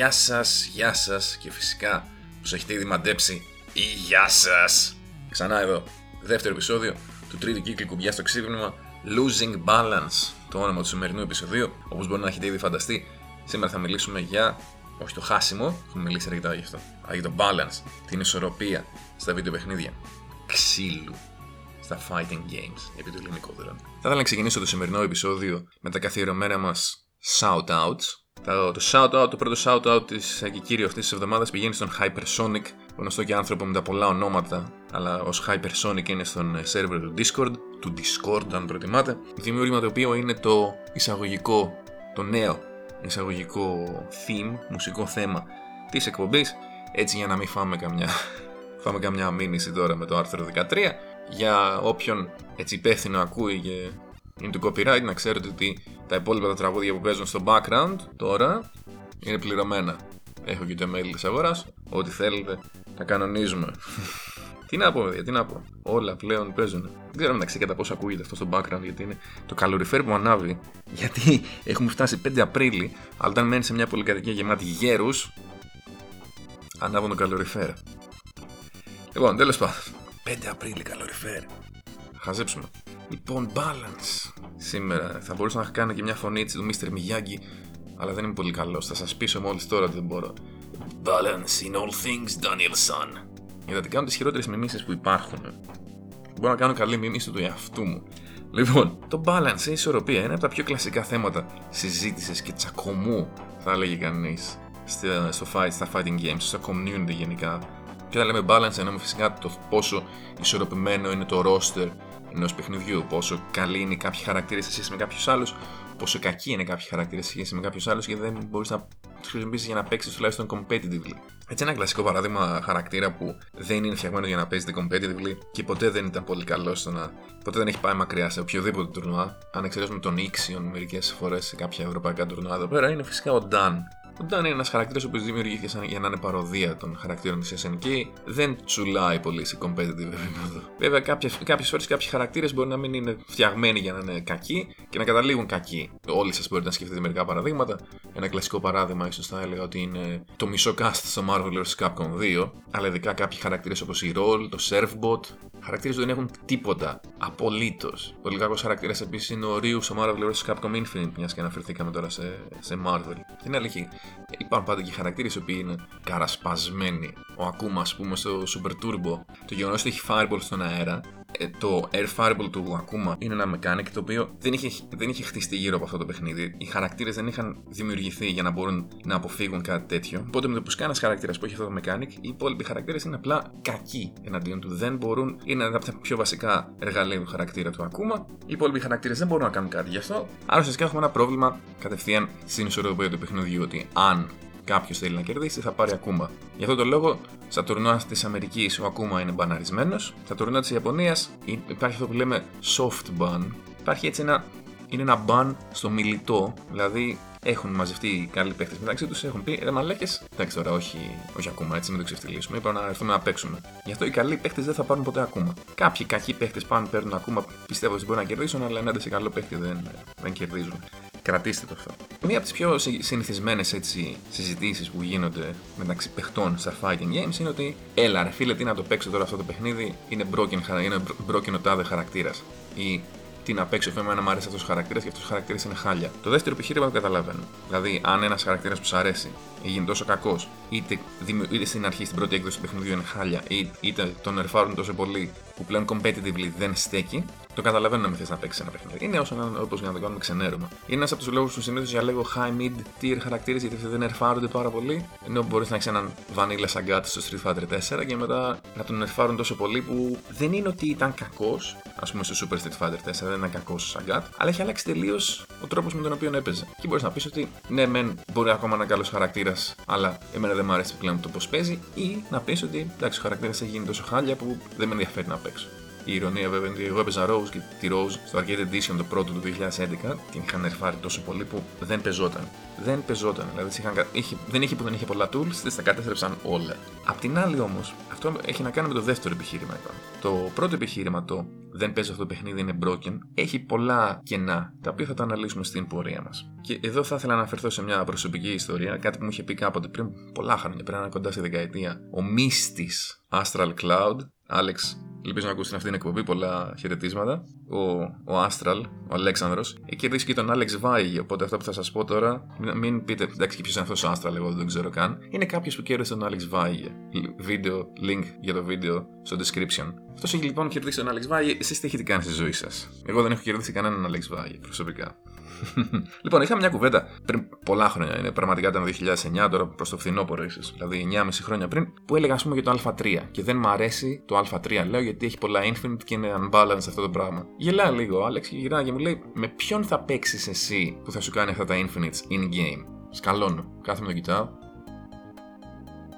Γεια σας, γεια σας και φυσικά που έχετε ήδη μαντέψει η γεια σας. Ξανά εδώ, δεύτερο επεισόδιο του τρίτου κύκλου κουμπιάς στο ξύπνημα Losing Balance, το όνομα του σημερινού επεισοδίου. Όπως μπορεί να έχετε ήδη φανταστεί, σήμερα θα μιλήσουμε για, όχι το χάσιμο, έχουμε μιλήσει αρκετά γι' αυτό, αλλά για το balance, την ισορροπία στα βίντεο παιχνίδια. Ξύλου στα fighting games, επί του ελληνικότερων. Θα ήθελα να ξεκινήσω το σημερινό επεισόδιο με τα καθιερωμένα μας shout-outs, το, το shout-out, το πρώτο shout-out της ε, κύριο αυτής της εβδομάδας πηγαίνει στον Hypersonic, γνωστό και άνθρωπο με τα πολλά ονόματα, αλλά ως Hypersonic είναι στον ε, server του Discord, του Discord αν προτιμάτε. Δημιούργημα το οποίο είναι το εισαγωγικό, το νέο εισαγωγικό theme, μουσικό θέμα της εκπομπής, έτσι για να μην φάμε καμιά, φάμε καμιά μήνυση τώρα με το άρθρο 13, για όποιον έτσι υπεύθυνο ακούει και είναι του copyright να ξέρετε ότι τα υπόλοιπα τα τραγούδια που παίζουν στο background τώρα είναι πληρωμένα. Έχω και το email της αγοράς. Ό,τι θέλετε τα κανονίζουμε. τι να πω, παιδιά, τι να πω. Όλα πλέον παίζουν. Δεν ξέρω μεταξύ κατά πόσο ακούγεται αυτό στο background, γιατί είναι το καλοριφέρ που ανάβει. Γιατί έχουμε φτάσει 5 Απρίλη, αλλά όταν μένει σε μια πολυκατοικία γεμάτη γέρους, ανάβουν το καλοριφέρ. Λοιπόν, τέλος πάντων. 5 Απρίλη καλοριφέρ. Χαζέψουμε. Λοιπόν, balance. Σήμερα θα μπορούσα να κάνω και μια φωνή του Mr. Miyagi, αλλά δεν είμαι πολύ καλός. Θα σας πείσω μόλις τώρα ότι δεν μπορώ. Balance in all things, Daniel Son. Είδατε, κάνω τις χειρότερες μιμήσεις που υπάρχουν. Μπορώ να κάνω καλή μιμήση του εαυτού μου. Λοιπόν, το balance, η ισορροπία, είναι από τα πιο κλασικά θέματα συζήτησης και τσακωμού, θα έλεγε κανείς, στο fight, στα fighting games, στα community γενικά. Και όταν λέμε balance, εννοούμε φυσικά το πόσο ισορροπημένο είναι το roster ενός παιχνιδιού. Πόσο καλή είναι κάποιοι χαρακτήρε σε σχέση με κάποιους άλλους, πόσο κακοί είναι κάποιοι χαρακτήρε σε σχέση με κάποιους άλλους και δεν μπορείς να τους χρησιμοποιήσεις για να παίξεις τουλάχιστον competitively. Έτσι, ένα κλασικό παράδειγμα χαρακτήρα που δεν είναι φτιαγμένο για να παίζετε competitively και ποτέ δεν ήταν πολύ καλό στο να. ποτέ δεν έχει πάει μακριά σε οποιοδήποτε τουρνουά. Αν εξαιρέσουμε τον Ixion μερικές φορές σε κάποια ευρωπαϊκά τουρνουά εδώ πέρα, είναι φυσικά ο Dan ο Νταν είναι ένας χαρακτήρας που δημιουργήθηκε για να είναι παροδία των χαρακτήρων της SNK. Δεν τσουλάει πολύ σε competitive επίπεδο. Βέβαια, κάποιες φορές κάποιοι χαρακτήρες μπορεί να μην είναι φτιαγμένοι για να είναι κακοί και να καταλήγουν κακοί. Όλοι σας μπορείτε να σκεφτείτε μερικά παραδείγματα. Ένα κλασικό παράδειγμα, ίσως θα έλεγα ότι είναι το μισό cast στο Marvel vs. Capcom 2. Αλλά ειδικά κάποιοι χαρακτήρες όπως η Roll, το Surfbot, χαρακτήρες που δεν έχουν τίποτα. Απολύτως. Πολύ κακό χαρακτήρας επίσης είναι ο Ryu στο Marvel vs. Capcom Infinite, μιας και αναφερθήκαμε τώρα σε, σε Marvel. Είναι αλήθεια. Υπάρχουν πάντα και χαρακτήρες οι οποίοι είναι καρασπασμένοι. Ο Akuma, ας πούμε, στο Super Turbo, το γεγονός ότι έχει Fireball στον αέρα ε, το Air Fireball του Akuma είναι ένα mechanic το οποίο δεν είχε, δεν είχε χτιστεί γύρω από αυτό το παιχνίδι. Οι χαρακτήρες δεν είχαν δημιουργηθεί για να μπορούν να αποφύγουν κάτι τέτοιο. Οπότε με το που κάνει χαρακτήρας που έχει αυτό το mechanic, οι υπόλοιποι χαρακτήρες είναι απλά κακοί εναντίον του. Δεν μπορούν, είναι ένα από τα πιο βασικά εργαλεία του χαρακτήρα του Akuma. Οι υπόλοιποι χαρακτήρες δεν μπορούν να κάνουν κάτι γι' αυτό. Άρα ουσιαστικά έχουμε ένα πρόβλημα κατευθείαν στην ισορροπία του παιχνιδιού ότι αν κάποιος θέλει να κερδίσει, θα πάρει Ακούμα. Γι' αυτό το λόγο, στα τουρνουά της Αμερικής ο Ακούμα είναι μπαναρισμένος. Στα τουρνουά της Ιαπωνίας υπάρχει αυτό που λέμε soft ban. Υπάρχει έτσι ένα, είναι ένα ban στο μιλητό, δηλαδή έχουν μαζευτεί οι καλοί παίχτε μεταξύ τους, έχουν πει ρε μαλάκες. Εντάξει τώρα, όχι, όχι ακόμα έτσι, μην το ξεφτυλίσουμε. Είπαμε να έρθουμε να παίξουμε. Γι' αυτό οι καλοί παίχτε δεν θα πάρουν ποτέ ακόμα. Κάποιοι κακοί παίχτε πάνε, παίρνουν ακόμα, πιστεύω ότι μπορούν να κερδίσουν, αλλά ενάντια σε καλό παίχτη δεν, δεν κερδίζουν. Κρατήστε το αυτό. Μία από τις πιο συνηθισμένες συζητήσεις που γίνονται μεταξύ παιχτών στα fighting games είναι ότι έλα ρε φίλε, τι να το παίξω τώρα αυτό το παιχνίδι, είναι broken, είναι broken ο τάδε χαρακτήρας. Ή τι να παίξω, εφόσον να μου αρέσει αυτός ο χαρακτήρας και αυτός ο χαρακτήρας είναι χάλια. Το δεύτερο επιχείρημα το καταλαβαίνω. Δηλαδή, αν ένας χαρακτήρας που σου αρέσει γίνει τόσο κακός, είτε, είτε στην αρχή, στην πρώτη έκδοση του παιχνιδιού είναι χάλια, είτε τον ερφάρουν τόσο πολύ που πλέον competitively δεν στέκει, το καταλαβαίνω να μην θες να παίξεις ένα παιχνίδι. Είναι όσο όπως για να το κάνουμε ξενέρωμα. Είναι ένας από τους λόγους που συνήθως για λέγω high mid tier χαρακτήρες γιατί δεν ερφάρονται πάρα πολύ. Ενώ μπορείς να έχεις έναν Vanilla Sagat στο Street Fighter 4 και μετά να τον ερφάρουν τόσο πολύ που δεν είναι ότι ήταν κακός, ας πούμε στο Super Street Fighter 4 δεν ήταν κακός ο Sagat, αλλά έχει αλλάξει τελείως ο τρόπος με τον οποίο έπαιζε. Και μπορείς να πεις ότι ναι, μεν μπορεί ακόμα να είναι καλός χαρακτήρας, αλλά εμένα δεν μου αρέσει πλέον το πώς παίζει, ή να πεις ότι εντάξει, ο χαρακτήρας έχει γίνει τόσο χάλια που δεν με ενδιαφέρει να παίξω. Η ηρωνία βέβαια είναι ότι εγώ έπαιζα Rose και τη Rose στο Arcade Edition το πρώτο του 2011 την είχαν ερφάρει τόσο πολύ που δεν πεζόταν. Δεν πεζόταν. Δηλαδή είχαν, είχε, δεν είχε που δεν είχε πολλά tools, δεν τα κατέστρεψαν όλα. Απ' την άλλη όμως, αυτό έχει να κάνει με το δεύτερο επιχείρημα. Είπα. Το πρώτο επιχείρημα, το δεν παίζω αυτό το παιχνίδι, είναι broken. Έχει πολλά κενά, τα οποία θα τα αναλύσουμε στην πορεία μας. Και εδώ θα ήθελα να αναφερθώ σε μια προσωπική ιστορία, κάτι που μου είχε πει κάποτε πριν πολλά χρόνια, πριν κοντά στη δεκαετία. Ο μίστη Astral Cloud, Alex Ελπίζω να ακούσει αυτή την εκπομπή. Πολλά χαιρετίσματα. Ο, ο Astral, ο Αλέξανδρος, έχει κερδίσει και τον Alex Βάιγη. Οπότε αυτό που θα σας πω τώρα, μην, μην πείτε, εντάξει, και ποιος είναι αυτός ο Astral, εγώ δεν το ξέρω καν. Είναι κάποιος που κέρδισε τον Alex Βάιγη. Βίντεο, link για το βίντεο στο description. Αυτός έχει λοιπόν κερδίσει τον Alex Βάιγη. Εσείς τι έχετε κάνει στη ζωή σας; Εγώ δεν έχω κερδίσει κανέναν Alex Βάιγη προσωπικά. λοιπόν, είχαμε μια κουβέντα πριν πολλά χρόνια. Είναι πραγματικά ήταν 2009, τώρα προς το φθινόπωρο ίσως. Δηλαδή 9,5 χρόνια πριν, που έλεγα ας πούμε για το Α3. Και δεν μ' αρέσει το Α3, λέω, γιατί έχει πολλά infinite και είναι unbalanced αυτό το πράγμα. Γελάει λίγο ο Άλεξ και γυρνάει και μου λέει, Με ποιον θα παίξεις εσύ που θα σου κάνει αυτά τα infinites in game. Σκαλώνω. Κάθομαι το κοιτάω.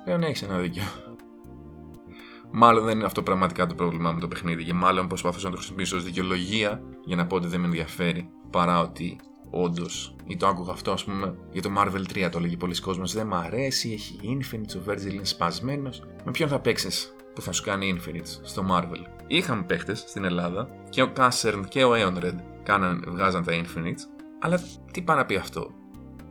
Λέω, ναι, έχεις ένα δίκιο. Μάλλον δεν είναι αυτό πραγματικά το πρόβλημά με το παιχνίδι και μάλλον προσπαθώ να το χρησιμοποιήσω ως δικαιολογία για να πω ότι δεν με ενδιαφέρει παρά ότι όντως. Ή το άκουγα αυτό, ας πούμε, για το Marvel 3 το έλεγε πολλοί κόσμος. Δεν μ' αρέσει, έχει Infinite, ο Virgil είναι σπασμένος. Με ποιον θα παίξεις που θα σου κάνει Infinite στο Marvel; Είχαμε παίχτες στην Ελλάδα και ο Cassern και ο Aeon κάναν, βγάζαν τα Infinite, αλλά τι πάει να πει αυτό;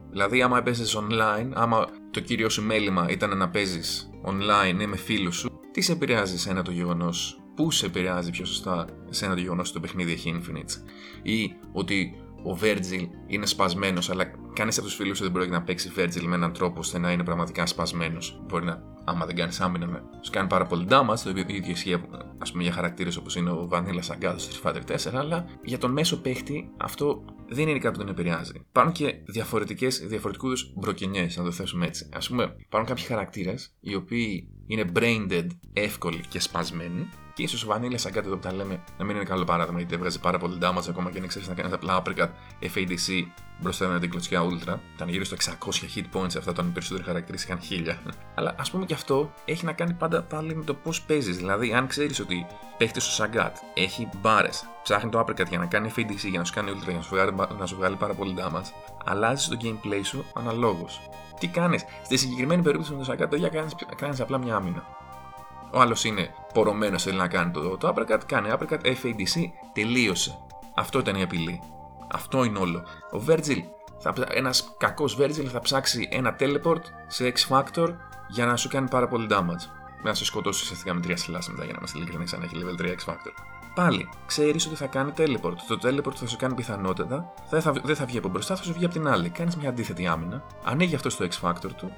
Δηλαδή, άμα έπαιζες online, άμα το κύριο σου μέλημα ήταν να παίζεις online ή με φίλους σου, τι σε επηρεάζει σε ένα το γεγονός, πού σε επηρεάζει πιο σωστά σε ένα το γεγονός ότι το παιχνίδι έχει Infinite, ή ότι ο Virgil είναι σπασμένος, αλλά κανείς από τους φίλους σου δεν μπορεί να παίξει Virgil με έναν τρόπο ώστε να είναι πραγματικά σπασμένος; Μπορεί να, άμα δεν κάνεις άμυνα, να σου κάνει πάρα πολύ damage, το οποίο ίδιο ισχύει ας πούμε, για χαρακτήρες όπως είναι ο Vanilla Sagat στο Street Fighter 4, αλλά για τον μέσο παίχτη αυτό δεν είναι κάτι που τον επηρεάζει. Υπάρχουν και διαφορετικές, διαφορετικού είδους μπροκενιέ, να το θέσουμε έτσι. Α πούμε, υπάρχουν κάποιοι χαρακτήρες οι οποίοι είναι brain dead, εύκολοι και σπασμένοι, και ίσως βανίλια σαν κάτι εδώ που τα λέμε να μην είναι καλό παράδειγμα γιατί έβγαζε πάρα πολύ damage ακόμα και αν ξέρεις να κάνεις απλά uppercut FADC μπροστά με την κλωτσιά Ultra. Ήταν γύρω στο 600 hit points αυτά όταν οι περισσότεροι χαρακτήρε είχαν 1000. Αλλά ας πούμε και αυτό έχει να κάνει πάντα πάλι με το πώς παίζεις. Δηλαδή, αν ξέρεις ότι παίχτη ο Sagat έχει μπάρες, ψάχνει το uppercut για να κάνει FADC, για να σου κάνει Ultra, για να σου βγάλει, να σου βγάλει πάρα πολύ damage, αλλάζεις το gameplay σου αναλόγως. Τι κάνεις; Στη συγκεκριμένη περίπτωση με το Sagat, το κάνεις απλά μια άμυνα. Ο άλλος είναι πορωμένος, θέλει να κάνει το, το uppercut, κάνει uppercut, FADC, τελείωσε. Αυτό ήταν η απειλή. Αυτό είναι όλο. Ο Virgil, ένας κακός Virgil θα ψάξει ένα teleport σε X Factor για να σου κάνει πάρα πολύ damage. Να σε σκοτώσει ουσιαστικά με τρία μετά για να είμαστε ειλικρινείς αν έχει level 3 X Factor. Πάλι, ξέρεις ότι θα κάνει teleport. Το teleport θα σου κάνει πιθανότατα, δεν θα, δεν θα βγει από μπροστά, θα σου βγει από την άλλη. Κάνεις μια αντίθετη άμυνα, ανοίγει αυτό στο X Factor του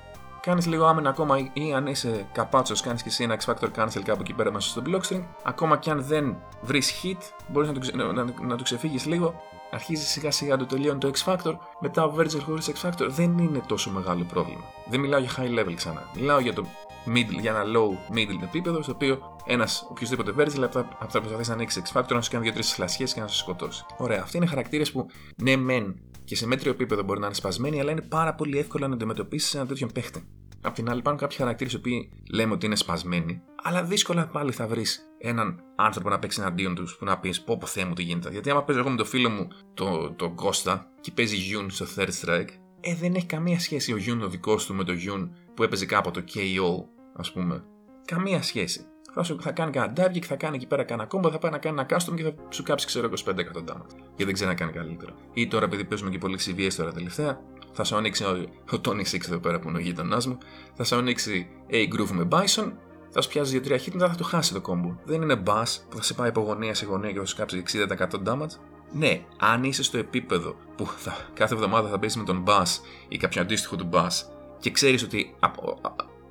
κάνεις λίγο άμενα ακόμα ή αν είσαι καπάτσος, κάνεις και εσύ ένα X Factor cancel κάπου εκεί πέρα μέσα στο blockstream. Ακόμα και αν δεν βρεις hit, μπορείς να, το, να, να, το ξεφύγεις λίγο. Αρχίζει σιγά σιγά να το τελειώνει το X Factor. Μετά ο Virgil χωρίς X Factor δεν είναι τόσο μεγάλο πρόβλημα. Δεν μιλάω για high level ξανά. Μιλάω για το middle, για ένα low middle επίπεδο, στο οποίο ένας οποιοδήποτε Virgil θα προσπαθήσει να ανοίξει X Factor, να σου κάνει δύο-τρεις φλασιές και να σε σκοτώσει. Ωραία, αυτοί είναι χαρακτήρες που ναι, μεν και σε μέτριο επίπεδο μπορεί να είναι σπασμένοι, αλλά είναι πάρα πολύ εύκολο να αντιμετωπίσεις ένα τέτοιον παίχτη. Απ' την άλλη, υπάρχουν κάποιοι χαρακτήρες οι οποίοι λέμε ότι είναι σπασμένοι, αλλά δύσκολα πάλι θα βρεις έναν άνθρωπο να παίξει εναντίον τους που να πεις πω πω θέα μου τι γίνεται. Γιατί άμα παίζω εγώ με το φίλο μου το, το Costa και παίζει Yun στο Third Strike, ε, δεν έχει καμία σχέση ο Yun ο δικός του με το Yun που έπαιζε κάποτε το KO, ας πούμε. Καμία σχέση. Θα, σου, θα κάνει κανένα dive και θα κάνει εκεί πέρα κανένα κόμπο, θα πάει να κάνει ένα custom και θα σου κάψει ξέρω 25 εκατοντάμα. Γιατί δεν ξέρει να κάνει καλύτερο. Ή τώρα επειδή παίζουμε και πολύ CVS τώρα τελευταία, θα σου ανοίξει ο, ο Tony Six εδώ πέρα που είναι ο γείτονάς μου, θα σου ανοίξει A groove με Bison, θα σου πιάζει 2-3 hit μετά θα το χάσει το κόμπο. Δεν είναι bass που θα σε πάει από γωνία σε γωνία και θα σου κάψει 60% damage. Ναι, αν είσαι στο επίπεδο που θα, κάθε εβδομάδα θα παίζεις με τον bass ή κάποιο αντίστοιχο του bass και ξέρεις ότι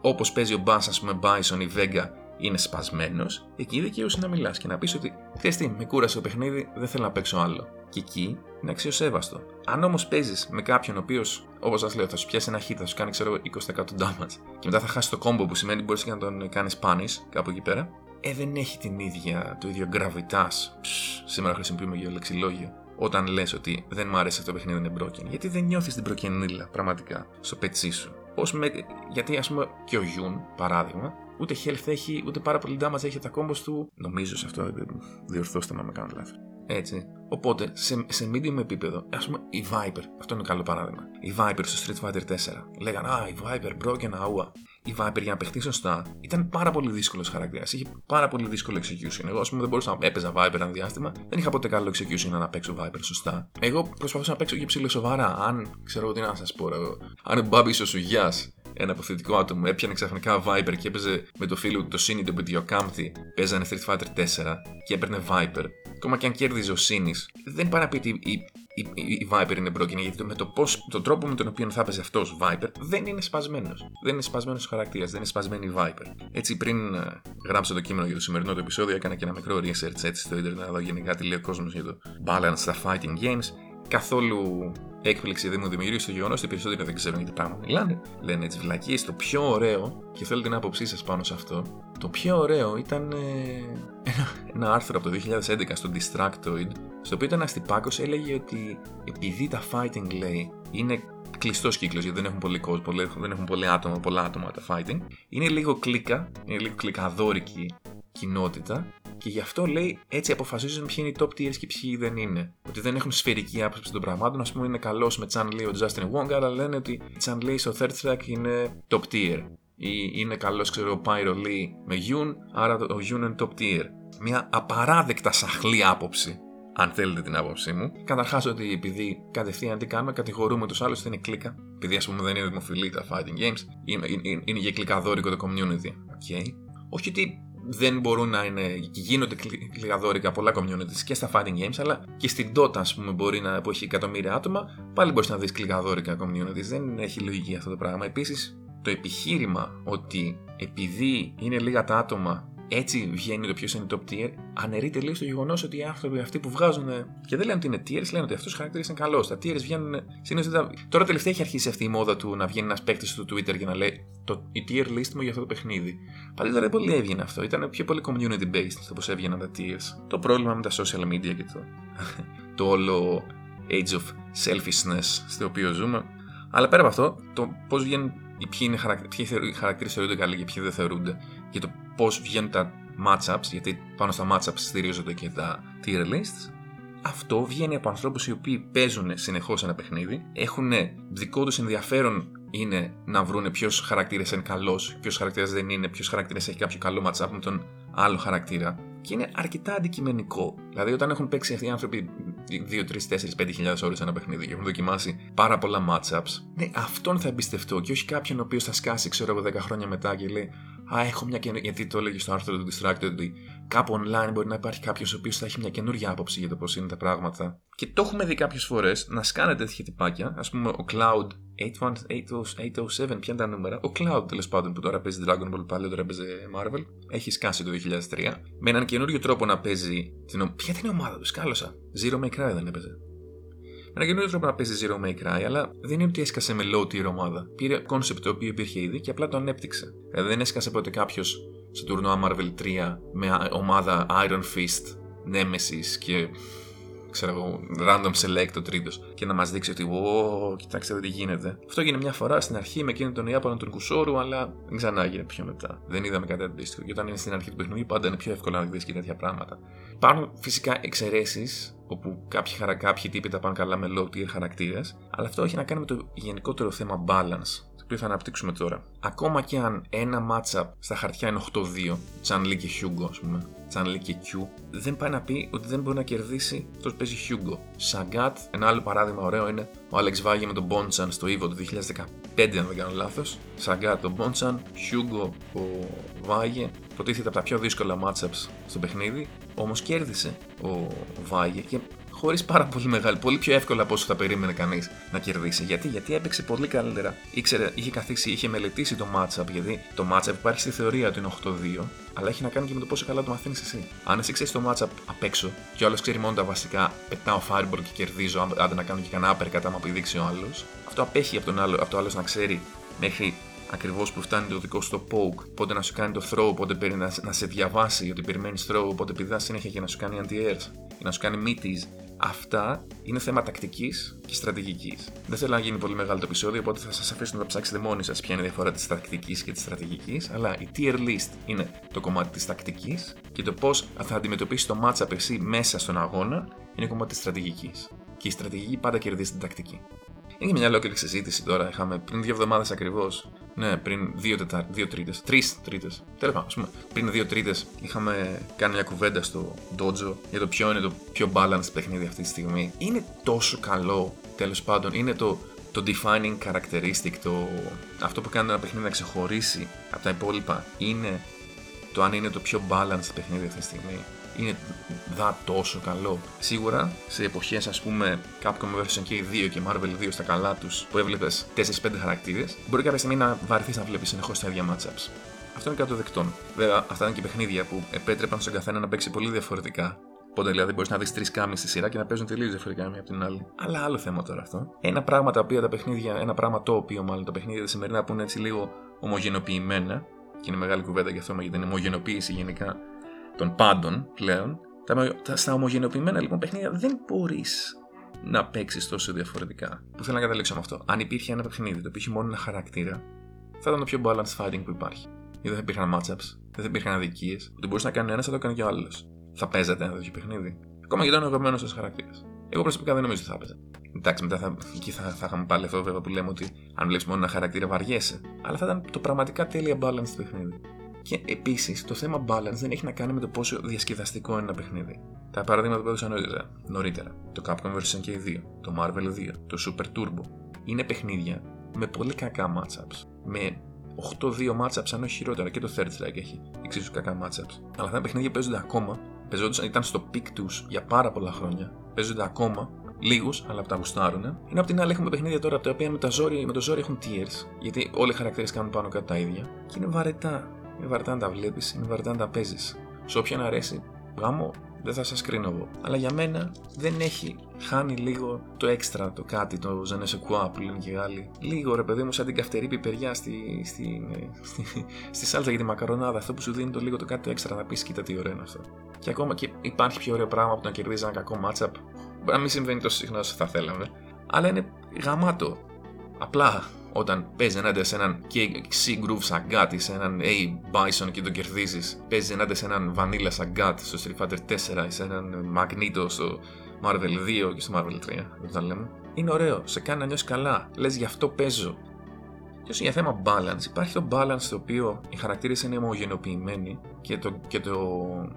όπως παίζει ο bass, ας πούμε, Bison ή Vega είναι σπασμένος, εκεί δικαίωσε να μιλάς και να πεις ότι θε τι, με κούρασε το παιχνίδι, δεν θέλω να παίξω άλλο. Και εκεί είναι αξιοσέβαστο. Αν όμως παίζεις με κάποιον ο οποίος, όπως σας λέω, θα σου πιάσει ένα hit, θα σου κάνει ξέρω 20% damage και μετά θα χάσει το combo που σημαίνει μπορείς και να τον κάνεις punish κάπου εκεί πέρα, ε, δεν έχει την ίδια, το ίδιο gravitas. σήμερα χρησιμοποιούμε για λεξιλόγιο. Όταν λες ότι δεν μου άρεσε αυτό το παιχνίδι είναι broken. Γιατί δεν νιώθεις την προκενήλα πραγματικά στο πετσί σου. Πώς με, γιατί ας πούμε και ο Γιούν, παράδειγμα, ούτε health έχει, ούτε πάρα πολύ damage έχει τα combos του. Νομίζω σε αυτό, διορθώστε με με κάνω λάθος. Έτσι. Οπότε, σε, σε medium επίπεδο, ας πούμε η Viper, αυτό είναι καλό παράδειγμα. Η Viper στο Street Fighter 4. Λέγανε Α, η Viper broken, αούα. η Viper για να παιχτεί σωστά ήταν πάρα πολύ δύσκολος χαρακτήρας. Είχε πάρα πολύ δύσκολο execution. Εγώ, ας πούμε, δεν μπορούσα να έπαιζα Viper ένα διάστημα. Δεν είχα ποτέ καλό execution να παίξω Viper σωστά. Εγώ προσπαθούσα να παίξω και ψηλό σοβαρά. Αν ξέρω τι να σας πω, εγώ. Αν ο Μπάμπη ο Σουγιάς ένα αποθετικό άτομο έπιανε ξαφνικά Viper και έπαιζε με το φίλο του το Σίνι τον Πεντιοκάμπτη, παίζανε Street Fighter 4 και έπαιρνε Viper. Ακόμα και αν κέρδιζε ο Σίνις, δεν πάει να πει ότι η, η, η, η Viper είναι broken, γιατί με το πώς, τον τρόπο με τον οποίο θα έπαιζε αυτός Viper δεν είναι σπασμένος. Δεν είναι σπασμένος ο χαρακτήρας, δεν είναι σπασμένη η Viper. Έτσι, πριν uh, γράψω το κείμενο για το σημερινό το επεισόδιο, έκανα και ένα μικρό research έτσι στο Ιντερνετ να δω γενικά τι λέει ο κόσμος για το balance στα fighting games καθόλου έκπληξη δεν μου δημιουργεί το γεγονός ότι οι περισσότεροι δεν ξέρουν γιατί πράγμα μιλάνε. Λένε έτσι βλακίες. Το πιο ωραίο, και θέλω την άποψή σας πάνω σε αυτό, το πιο ωραίο ήταν ε, ένα, ένα, άρθρο από το 2011 στο Distractoid, στο οποίο ήταν ένα τυπάκο έλεγε ότι επειδή τα fighting λέει είναι κλειστός κύκλος γιατί δεν έχουν πολύ κόσμο, δεν έχουν πολύ άτομα, πολλά άτομα τα fighting. Είναι λίγο κλίκα, είναι λίγο κλικαδόρικη κοινότητα και γι' αυτό λέει έτσι αποφασίζουν ποιοι είναι οι top tiers και ποιοι δεν είναι. Ότι δεν έχουν σφαιρική άποψη των πραγμάτων. Α πούμε, είναι καλός με Chan Lee ο Justin Wong, αλλά λένε ότι Chan Lee στο third track είναι top tier. Ή είναι καλός, ξέρω, ο Pyro Lee με Yun, άρα ο Yun είναι top tier. Μια απαράδεκτα σαχλή άποψη αν θέλετε την άποψή μου. Καταρχάς, ότι επειδή κατευθείαν τι κάνουμε, κατηγορούμε τους άλλους ότι είναι κλίκα. Επειδή ας πούμε δεν είναι δημοφιλή τα fighting games, είναι, είναι, είναι για κλικαδόρικο το community. Okay. Όχι ότι δεν μπορούν να είναι. γίνονται κλιγαδόρικα πολλά communities και στα fighting games, αλλά και στην Dota, ας πούμε, μπορεί να, που έχει εκατομμύρια άτομα, πάλι μπορείς να δεις κλιγαδόρικα communities. Δεν έχει λογική αυτό το πράγμα. Επίσης, το επιχείρημα ότι επειδή είναι λίγα τα άτομα έτσι βγαίνει το ποιος είναι top tier, αναιρεί τελείως το γεγονός ότι οι άνθρωποι αυτοί που βγάζουν. και δεν λένε ότι είναι tiers, λένε ότι αυτός ο χαρακτήρας είναι καλός. Τα tiers βγαίνουν. Συνήθως. Τώρα τελευταία έχει αρχίσει αυτή η μόδα του να βγαίνει ένας παίκτης στο Twitter και να λέει το, η tier list μου για αυτό το παιχνίδι. Παλιότερα δεν πολύ έβγαινε αυτό. Ήταν πιο πολύ community based το πώς έβγαιναν τα tiers. Το πρόβλημα με τα social media και το, το όλο age of selfishness στο οποίο ζούμε. Αλλά πέρα από αυτό, το πώς βγαίνουν ποιοι, είναι ποιοι χαρακτήρες θεωρούνται καλοί και ποιοι δεν θεωρούνται και το πώς βγαίνουν τα matchups, γιατί πάνω στα matchups στηρίζονται και τα tier lists. Αυτό βγαίνει από ανθρώπους οι οποίοι παίζουν συνεχώς ένα παιχνίδι, έχουν δικό τους ενδιαφέρον είναι να βρουν ποιος χαρακτήρας είναι καλός, ποιος χαρακτήρας δεν είναι, ποιος χαρακτήρας έχει κάποιο καλό matchup με τον άλλο χαρακτήρα. Και είναι αρκετά αντικειμενικό. Δηλαδή, όταν έχουν παίξει αυτοί οι άνθρωποι 2, 3, 4, 5.000 ώρες ένα παιχνίδι και έχουν δοκιμάσει πάρα πολλά matchups, ναι, αυτόν θα εμπιστευτώ και όχι κάποιον ο οποίος θα σκάσει, ξέρω εγώ, 10 χρόνια μετά και λέει Α, έχω μια καινούργια. Γιατί το έλεγε στο άρθρο του Distracted ότι κάπου online μπορεί να υπάρχει κάποιο ο οποίο θα έχει μια καινούργια άποψη για το πώς είναι τα πράγματα. Και το έχουμε δει κάποιες φορές να σκάνε τέτοια τυπάκια. Ας πούμε, ο Cloud 807, ποια είναι τα νούμερα. Ο Cloud τέλος πάντων που τώρα παίζει Dragon Ball, πάλι τώρα παίζει Marvel, έχει σκάσει το 2003. Με έναν καινούριο τρόπο να παίζει. Την... Ποια την ομάδα του, σκάλωσα. Zero May Cry δεν έπαιζε. Με έναν καινούριο τρόπο να παίζεις Zero May Cry, αλλά δεν είναι ότι έσκασε με low tier ομάδα. Πήρε κόνσεπτ το οποίο υπήρχε ήδη και απλά το ανέπτυξε. Δηλαδή δεν έσκασε ποτέ κάποιος στο τουρνουά Marvel 3 με ομάδα Iron Fist, Nemesis και ξέρω εγώ, random select ο τρίτος και να μας δείξει ότι, Ω, κοιτάξτε τι γίνεται. Αυτό έγινε μια φορά στην αρχή με εκείνον τον Ιάπωνα τον Κουσόρου, αλλά δεν ξανά έγινε πιο μετά. Δεν είδαμε κάτι αντίστοιχο. Και όταν είναι στην αρχή του παιχνιδιού, πάντα είναι πιο εύκολο να δεις και τέτοια πράγματα. Υπάρχουν φυσικά εξαιρέσεις όπου κάποιοι, χαρα, κάποιοι τύποι τα πάνε καλά με low tier χαρακτήρες, αλλά αυτό έχει να κάνει με το γενικότερο θέμα balance οποίο θα αναπτύξουμε τώρα. Ακόμα και αν ένα matchup στα χαρτιά είναι 8-2, Chan Lee και Hugo, ας πούμε, Chan Lee και Q, δεν πάει να πει ότι δεν μπορεί να κερδίσει αυτό που παίζει Hugo. Σαγκάτ, ένα άλλο παράδειγμα ωραίο είναι ο Alex Βάγε με τον Bonchan στο Evo του 2015, αν δεν κάνω λάθος. Σαγκάτ, τον Bonchan, Hugo, ο Βάγε, προτίθεται από τα πιο δύσκολα matchups στο παιχνίδι, όμως κέρδισε ο Βάγε και χωρίς πάρα πολύ μεγάλη, πολύ πιο εύκολα από όσο θα περίμενε κανείς να κερδίσει. Γιατί; Γιατί έπαιξε πολύ καλύτερα. Ήξερε, είχε καθίσει, είχε μελετήσει το matchup. Γιατί το matchup υπάρχει στη θεωρία του είναι 8-2, αλλά έχει να κάνει και με το πόσο καλά το μαθαίνεις εσύ. Αν εσύ ξέρεις το matchup απ' έξω και ο άλλο ξέρει μόνο τα βασικά, πετάω fireball και κερδίζω, άντε να κάνω και κανένα upper κατά μου επιδείξει ο άλλος, αυτό απέχει από τον άλλο, από το άλλος να ξέρει μέχρι ακριβώς που φτάνει το δικό σου το poke, πότε να σου κάνει το throw, πότε παίρνει να, να σε διαβάσει ότι περιμένεις throw, πότε πηδάς συνέχεια και να σου κάνει anti-airs, ή να σου κάνει meaties, Αυτά είναι θέμα τακτικής και στρατηγικής. Δεν θέλω να γίνει πολύ μεγάλο το επεισόδιο, οπότε θα σας αφήσω να τα ψάξετε μόνοι σας ποια είναι η διαφορά της τακτικής και της στρατηγικής. Αλλά η tier list είναι το κομμάτι της τακτικής και το πώς θα αντιμετωπίσει το matchup εσύ μέσα στον αγώνα είναι κομμάτι της στρατηγικής. Και η στρατηγική πάντα κερδίζει την τακτική. Είναι μια ολόκληρη συζήτηση τώρα. Είχαμε πριν δύο εβδομάδες ακριβώς Ναι, πριν δύο, τετάρ... δύο τρίτες. Τρεις τρίτες. Τέλος πάντων, πούμε, πριν δύο τρίτες είχαμε κάνει μια κουβέντα στο Dojo για το ποιο είναι το πιο balanced παιχνίδι αυτή τη στιγμή. Είναι τόσο καλό, τέλος πάντων, είναι το, το defining characteristic, το, αυτό που κάνει ένα παιχνίδι να ξεχωρίσει από τα υπόλοιπα. Είναι το αν είναι το πιο balanced παιχνίδι αυτή τη στιγμή είναι δα τόσο καλό. Σίγουρα σε εποχές ας πούμε Capcom vs. K2 και Marvel 2 στα καλά τους που έβλεπες 4-5 χαρακτήρες, μπορεί κάποια στιγμή να βαρεθείς να βλέπεις συνεχώς τα ίδια matchups. Αυτό είναι κάτι δεκτών. Βέβαια, αυτά είναι και παιχνίδια που επέτρεπαν στον καθένα να παίξει πολύ διαφορετικά. Οπότε δηλαδή μπορείς να δεις τρεις κάμοι στη σειρά και να παίζουν τελείως διαφορετικά μία από την άλλη. Αλλά άλλο θέμα τώρα αυτό. Ένα πράγμα τα οποία τα παιχνίδια, ένα πράγμα το οποίο μάλλον τα παιχνίδια σημερινά που είναι έτσι λίγο ομογενοποιημένα, και είναι μεγάλη κουβέντα για αυτό, γιατί είναι ομογενοποίηση γενικά των πάντων πλέον, τα, στα ομογενοποιημένα λοιπόν παιχνίδια δεν μπορείς να παίξεις τόσο διαφορετικά. Που θέλω να καταλήξω με αυτό. Αν υπήρχε ένα παιχνίδι το οποίο είχε μόνο ένα χαρακτήρα, θα ήταν το πιο balanced fighting που υπάρχει. Γιατί δεν θα υπήρχαν matchups, δεν θα υπήρχαν αδικίες. Ότι μπορούσε να κάνει ένας, θα το κάνει και ο άλλος. Θα παίζατε ένα τέτοιο παιχνίδι. Ακόμα και ήταν ο σα χαρακτήρα. Εγώ προσωπικά δεν νομίζω ότι θα έπαιζε. Εντάξει, μετά θα, εκεί θα, θα είχαμε πάλι αυτό βέβαια που λέμε ότι αν βλέπεις μόνο ένα χαρακτήρα βαριέσαι. Αλλά θα ήταν το πραγματικά τέλεια balanced παιχνίδι. Και επίσης το θέμα balance δεν έχει να κάνει με το πόσο διασκεδαστικό είναι ένα παιχνίδι. Τα παραδείγματα που έδωσα νωρίτερα, νωρίτερα το Capcom vs. K2, το Marvel 2, το Super Turbo, είναι παιχνίδια με πολύ κακά matchups. Με 8-2 matchups, αν όχι χειρότερα, και το Third Strike έχει εξίσου κακά matchups. Αλλά αυτά τα παιχνίδια παίζονται ακόμα, παίζονταν, ήταν στο peak τους για πάρα πολλά χρόνια, παίζονται ακόμα λίγους, αλλά από τα γουστάρουν. Ενώ απ' την άλλη έχουμε παιχνίδια τώρα τα οποία με, τα ζόρι, με το ζόρι έχουν tiers, γιατί όλοι οι χαρακτήρες κάνουν πάνω κάτω τα ίδια και είναι βαρετά. Είναι βαρετά να τα βλέπεις, είναι βαρετά να τα παίζεις. Σε όποιον αρέσει, γάμο, δεν θα σας κρίνω εγώ. Αλλά για μένα δεν έχει χάνει λίγο το έξτρα, το κάτι, το ζενέσε κουά που λένε και οι άλλοι. Λίγο ρε παιδί μου, σαν την καυτερή πιπεριά στη, στη, στη, στη σάλτσα για τη μακαρονάδα. Αυτό που σου δίνει το λίγο το κάτι το έξτρα να πεις: Κοίτα τι ωραίο είναι αυτό. Και ακόμα και υπάρχει πιο ωραίο πράγμα που να κερδίζει ένα κακό matchup. Μπορεί να μην συμβαίνει τόσο συχνά όσο θα θέλαμε. Αλλά είναι γαμάτο. Απλά όταν παίζει ενάντια σε έναν KC Groove Sagat ή σε έναν A Bison και τον κερδίζεις, παίζει ενάντια σε έναν Vanilla Sagat στο Street Fighter 4 ή σε έναν Magneto στο Marvel 2 και στο Marvel 3, δεν λέμε. Είναι ωραίο, σε κάνει να νιώσεις καλά. Λες γι' αυτό παίζω. Και όσο για θέμα balance, υπάρχει το balance το οποίο οι χαρακτήρες είναι ομογενοποιημένοι και το, και, το,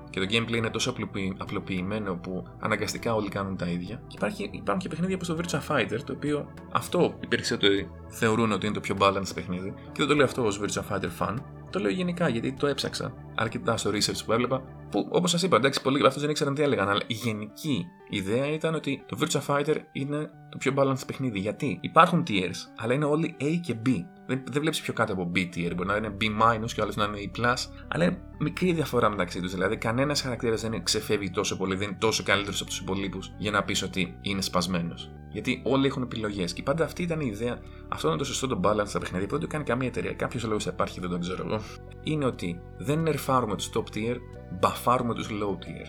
και το gameplay είναι τόσο απλοποιημένο που αναγκαστικά όλοι κάνουν τα ίδια. Και υπάρχει, υπάρχουν και παιχνίδια όπως το Virtua Fighter, το οποίο αυτό οι περισσότεροι θεωρούν ότι είναι το πιο balanced παιχνίδι. Και δεν το λέω αυτό ως Virtua Fighter fan, το λέω γενικά γιατί το έψαξα αρκετά στο research που έβλεπα. Που όπως σας είπα, εντάξει, πολλοί αυτού δεν ήξεραν τι έλεγαν, αλλά η γενική ιδέα ήταν ότι το Virtua Fighter είναι το πιο balanced παιχνίδι. Γιατί; Υπάρχουν tiers, αλλά είναι όλοι A και B. Δεν, δεν βλέπεις πιο κάτω από B tier. Μπορεί να είναι B minus και ο άλλος να είναι E+, αλλά είναι μικρή διαφορά μεταξύ τους. Δηλαδή, κανένας χαρακτήρας δεν ξεφεύγει τόσο πολύ, δεν είναι τόσο καλύτερος από τους υπολείπους για να πεις ότι είναι σπασμένος. Γιατί όλοι έχουν επιλογές. Και πάντα αυτή ήταν η ιδέα. Αυτό είναι το σωστό το balance στα παιχνίδια που δεν το κάνει καμία εταιρεία. Κάποιος λόγος θα υπάρχει, δεν τον ξέρω εγώ. Είναι ότι δεν νερφάρουμε τους top tier, μπαφάρουμε τους low tier.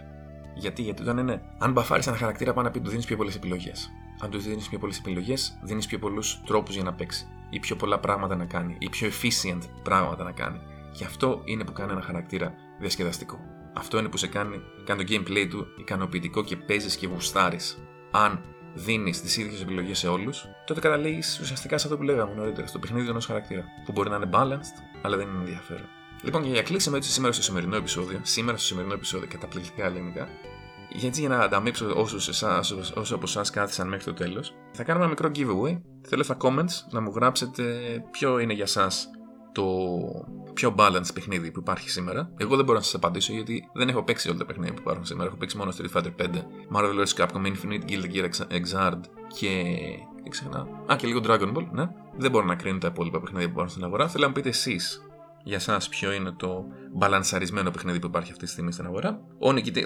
Γιατί, γιατί όταν είναι. Αν μπαφάρεις ένα χαρακτήρα, πάνω να πει του δίνεις πιο πολλές επιλογές. Αν του δίνεις πιο πολλές επιλογές, δίνεις πιο πολλούς τρόπους για να παίξει. Ή πιο πολλά πράγματα να κάνει. Ή πιο efficient πράγματα να κάνει. Και αυτό είναι που κάνει ένα χαρακτήρα διασκεδαστικό. Αυτό είναι που σε κάνει, κάνει το gameplay του ικανοποιητικό και παίζεις και γουστάρεις. Αν δίνεις τις ίδιες επιλογές σε όλους, τότε καταλήγεις ουσιαστικά σε αυτό που λέγαμε νωρίτερα, στο παιχνίδι ενός χαρακτήρα. Που μπορεί να είναι balanced, αλλά δεν είναι ενδιαφέρον. Λοιπόν, και για κλείσιμο έτσι σήμερα στο σημερινό επεισόδιο, σήμερα στο σημερινό επεισόδιο, καταπληκτικά ελληνικά, γιατί για να ανταμείψω όσους από εσάς κάθισαν μέχρι το τέλος, θα κάνουμε ένα μικρό giveaway. Θέλω στα comments να μου γράψετε ποιο είναι για εσά το πιο balanced παιχνίδι που υπάρχει σήμερα. Εγώ δεν μπορώ να σας απαντήσω γιατί δεν έχω παίξει όλα τα παιχνίδια που υπάρχουν σήμερα. Έχω παίξει μόνο Street Fighter 5, Marvel vs. Capcom Infinite, Guilty Gear Xrd και. Δεν ξεχνά. Α, και λίγο Dragon Ball, ναι. Δεν μπορώ να κρίνω τα υπόλοιπα παιχνίδια που υπάρχουν στην αγορά. Θέλω να μου πείτε εσείς για εσάς ποιο είναι το μπαλανσαρισμένο παιχνίδι που υπάρχει αυτή τη στιγμή στην αγορά.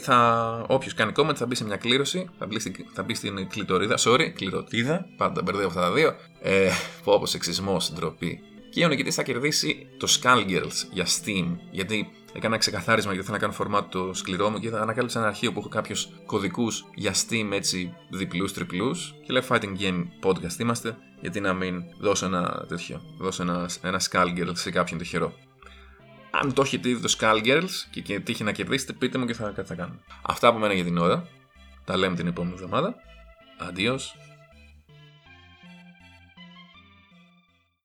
θα... Όποιος κάνει comment θα μπει σε μια κλήρωση, θα μπει στην, θα μπει στην κλητορίδα. Sorry, κληροτίδα. Πάντα μπερδεύω αυτά τα δύο. Ε, πω σεξισμός, ντροπή και ο νικητή θα κερδίσει το Skullgirls για Steam. Γιατί έκανα ξεκαθάρισμα γιατί θέλω να κάνω φορμάτ το σκληρό μου και θα ανακάλυψα ένα αρχείο που έχω κάποιους κωδικούς για Steam έτσι διπλούς, τριπλούς. Και λέει Fighting Game Podcast είμαστε. Γιατί να μην δώσω ένα τέτοιο, δώσω ένα, ένα Skullgirls σε κάποιον τυχερό. Αν το έχετε δει το Skullgirls και, και τύχει να κερδίσετε, πείτε μου και θα, θα κάνουμε. Αυτά από μένα για την ώρα. Τα λέμε την επόμενη εβδομάδα. Αντίο.